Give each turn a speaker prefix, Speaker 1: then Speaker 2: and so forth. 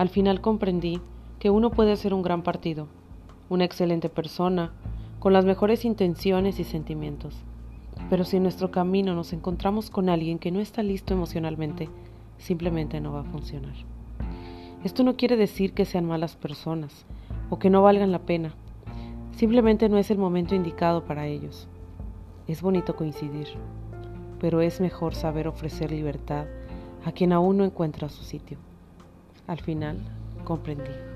Speaker 1: Al final comprendí que uno puede ser un gran partido, una excelente persona, con las mejores intenciones y sentimientos. Pero si en nuestro camino nos encontramos con alguien que no está listo emocionalmente, simplemente no va a funcionar. Esto no quiere decir que sean malas personas o que no valgan la pena. Simplemente no es el momento indicado para ellos. Es bonito coincidir, pero es mejor saber ofrecer libertad a quien aún no encuentra su sitio. Al final, comprendí.